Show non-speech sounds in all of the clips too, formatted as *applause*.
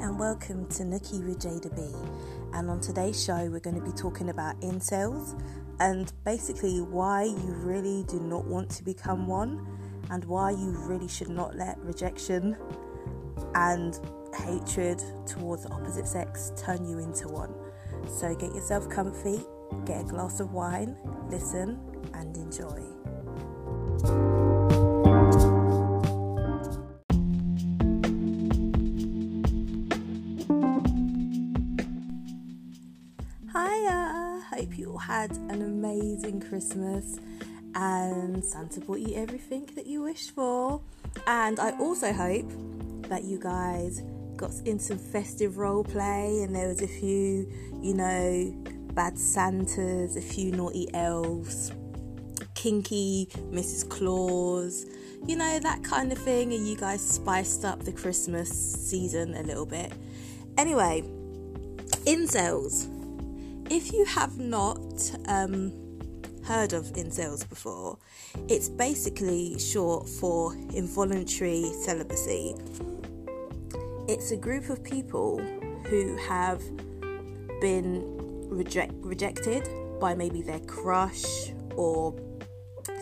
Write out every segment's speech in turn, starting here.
and welcome to Nookie with Jada B. And on today's show, we're going to be talking about incels and basically why you really do not want to become one and why you really should not let rejection and hatred towards the opposite sex turn you into one. So get yourself comfy, get a glass of wine, listen, and enjoy. You all had an amazing Christmas and Santa bought you everything that you wished for. And I also hope that you guys got in some festive role play and there was a few, you know, bad Santas, a few naughty elves, kinky Mrs. Claus, you know, that kind of thing. And you guys spiced up the Christmas season a little bit. Anyway, incels. If you have not um, heard of incels before, it's basically short for involuntary celibacy. It's a group of people who have been reject- rejected by maybe their crush or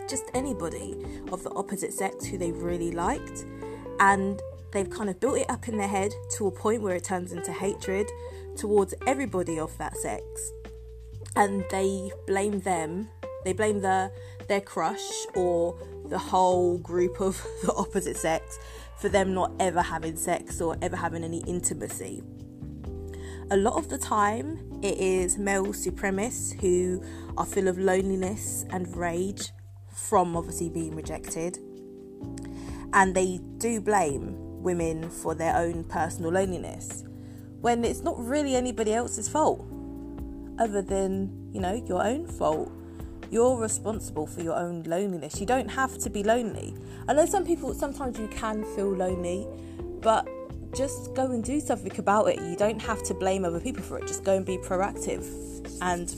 just anybody of the opposite sex who they really liked, and they've kind of built it up in their head to a point where it turns into hatred towards everybody of that sex, and they blame them. They blame the their crush or the whole group of *laughs* the opposite sex for them not ever having sex or ever having any intimacy. A lot of the time, it is male supremacists who are full of loneliness and rage from obviously being rejected. And they do blame women for their own personal loneliness when it's not really anybody else's fault other than, you know, your own fault. You're responsible for your own loneliness. You don't have to be lonely. I know some people, sometimes you can feel lonely, but just go and do something about it. You don't have to blame other people for it. Just go and be proactive and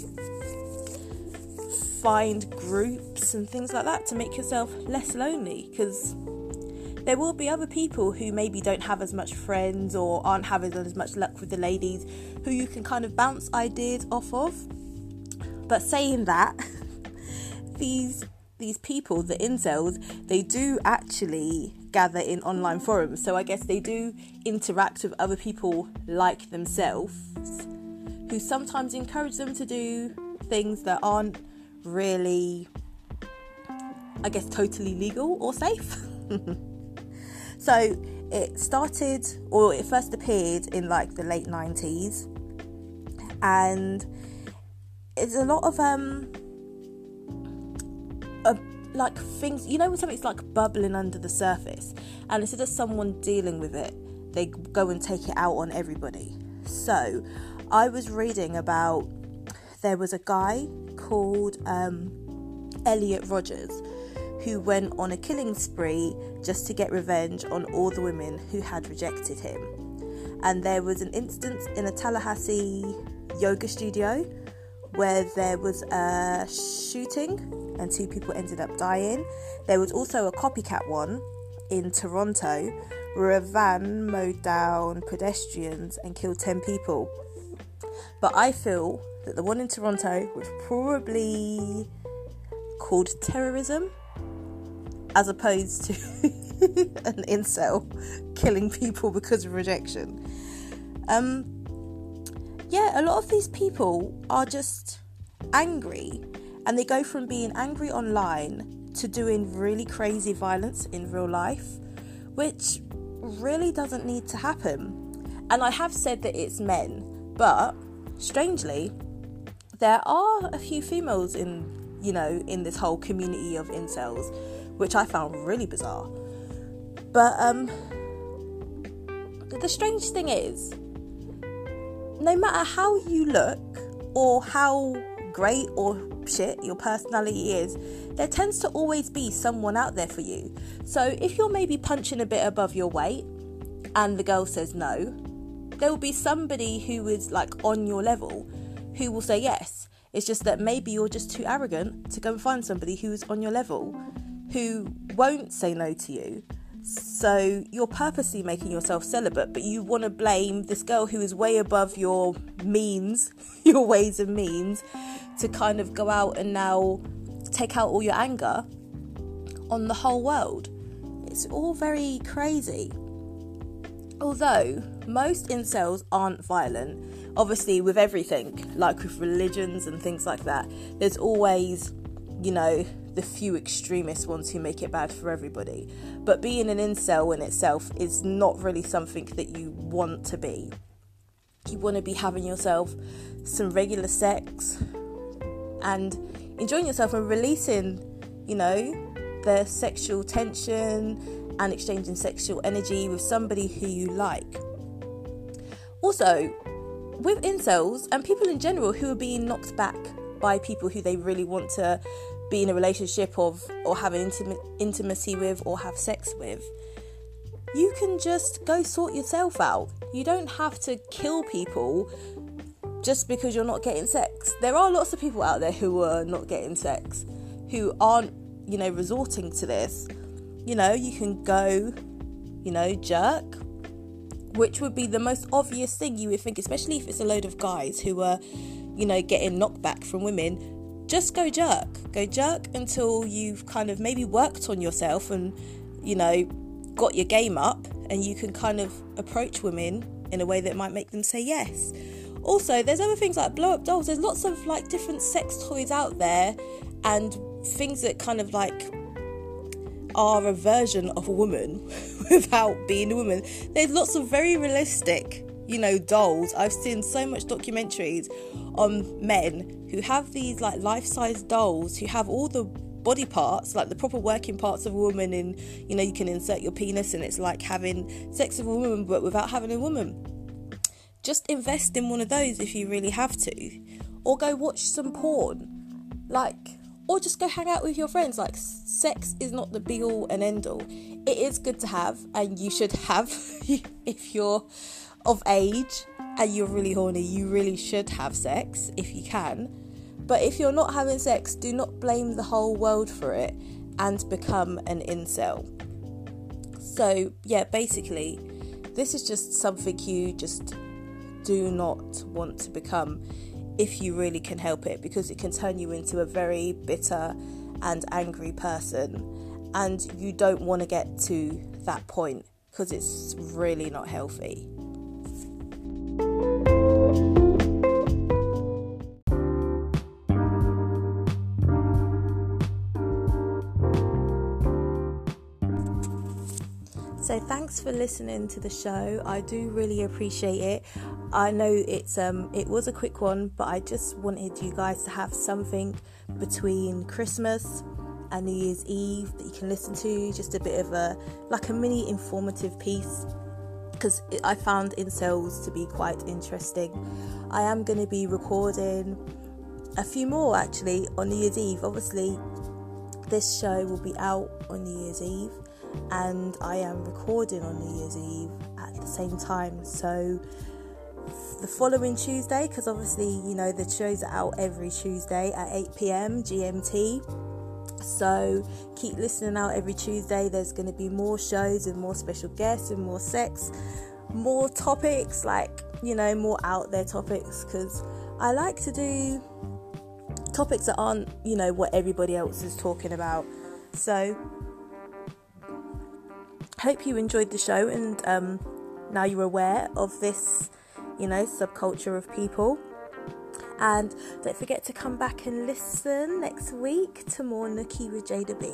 find groups and things like that to make yourself less lonely because there will be other people who maybe don't have as much friends or aren't having as much luck with the ladies who you can kind of bounce ideas off of. But saying that, *laughs* these these people, the incels, they do actually gather in online forums. So I guess they do interact with other people like themselves, who sometimes encourage them to do things that aren't really, I guess, totally legal or safe. *laughs* so it started, or it first appeared in like the late 90s, and it's a lot of um uh, like things you know when something's like bubbling under the surface? And instead of someone dealing with it they go and take it out on everybody. So i was reading about there was a guy called um, elliot rogers who went on a killing spree just to get revenge on all the women who had rejected him and there was an instance in a tallahassee yoga studio where there was a shooting and two people ended up dying. There was also a copycat one in Toronto where a van mowed down pedestrians and killed 10 people. But I feel that the one in Toronto was probably called terrorism as opposed to *laughs* an incel killing people because of rejection. Um, yeah, a lot of these people are just angry and they go from being angry online to doing really crazy violence in real life, which really doesn't need to happen. And I have said that it's men, but strangely, there are a few females in, you know, in this whole community of incels, which I found really bizarre. But um the strange thing is, no matter how you look or how great or shit your personality is, there tends to always be someone out there for you. So if you're maybe punching a bit above your weight and the girl says no, there will be somebody who is like on your level who will say yes. It's just that maybe you're just too arrogant to go and find somebody who's on your level who won't say no to you. So you're purposely making yourself celibate, but you want to blame this girl who is way above your means, *laughs* your ways and means, to kind of go out and now take out all your anger on the whole world. It's all very crazy. Although most incels aren't violent, obviously, with everything, like with religions and things like that, there's always, you know, the few extremist ones who make it bad for everybody. But being an incel in itself is not really something that you want to be. You want to be having yourself some regular sex and enjoying yourself and releasing, you know, the sexual tension and exchanging sexual energy with somebody who you like. Also, with incels and people in general who are being knocked back by people who they really want to be in a relationship of or have an intimate intimacy with or have sex with you can just go sort yourself out. You don't have to kill people just because you're not getting sex. There are lots of people out there who are not getting sex who aren't you know resorting to this. You know you can go you know jerk which would be the most obvious thing you would think especially if it's a load of guys who are you know getting knocked back from women just go jerk. Go jerk until you've kind of maybe worked on yourself and, you know, got your game up and you can kind of approach women in a way that might make them say yes. Also, there's other things like blow up dolls. There's lots of like different sex toys out there and things that kind of like are a version of a woman *laughs* without being a woman. There's lots of very realistic you know, dolls. I've seen so much documentaries on men who have these like life-size dolls who have all the body parts, like the proper working parts of a woman, and you know, you can insert your penis, and it's like having sex with a woman but without having a woman. Just invest in one of those if you really have to, or go watch some porn, like, or just go hang out with your friends. Like, sex is not the be all and end all. It is good to have, and you should have *laughs* if you're of age and you're really horny, you really should have sex if you can. But if you're not having sex, do not blame the whole world for it and become an incel. So, yeah, basically, this is just something you just do not want to become if you really can help it because it can turn you into a very bitter and angry person. And you don't want to get to that point because it's really not healthy. Thanks for listening to the show. I do really appreciate it. I know it's um it was a quick one, but I just wanted you guys to have something between Christmas and New Year's Eve that you can listen to, just a bit of a like a mini informative piece because I found incels to be quite interesting. I am going to be recording a few more actually on New Year's Eve. Obviously, this show will be out on New Year's Eve, and I am recording on New Year's Eve at the same time. So, the following Tuesday, because obviously, you know, the shows are out every Tuesday at 8 pm GMT. So keep listening out every Tuesday. There's going to be more shows and more special guests and more sex, more topics, like, you know, more out there topics because I like to do topics that aren't, you know, what everybody else is talking about. So hope you enjoyed the show and um, now you're aware of this, you know, subculture of people. And don't forget to come back and listen next week to more Nookie with Jada B.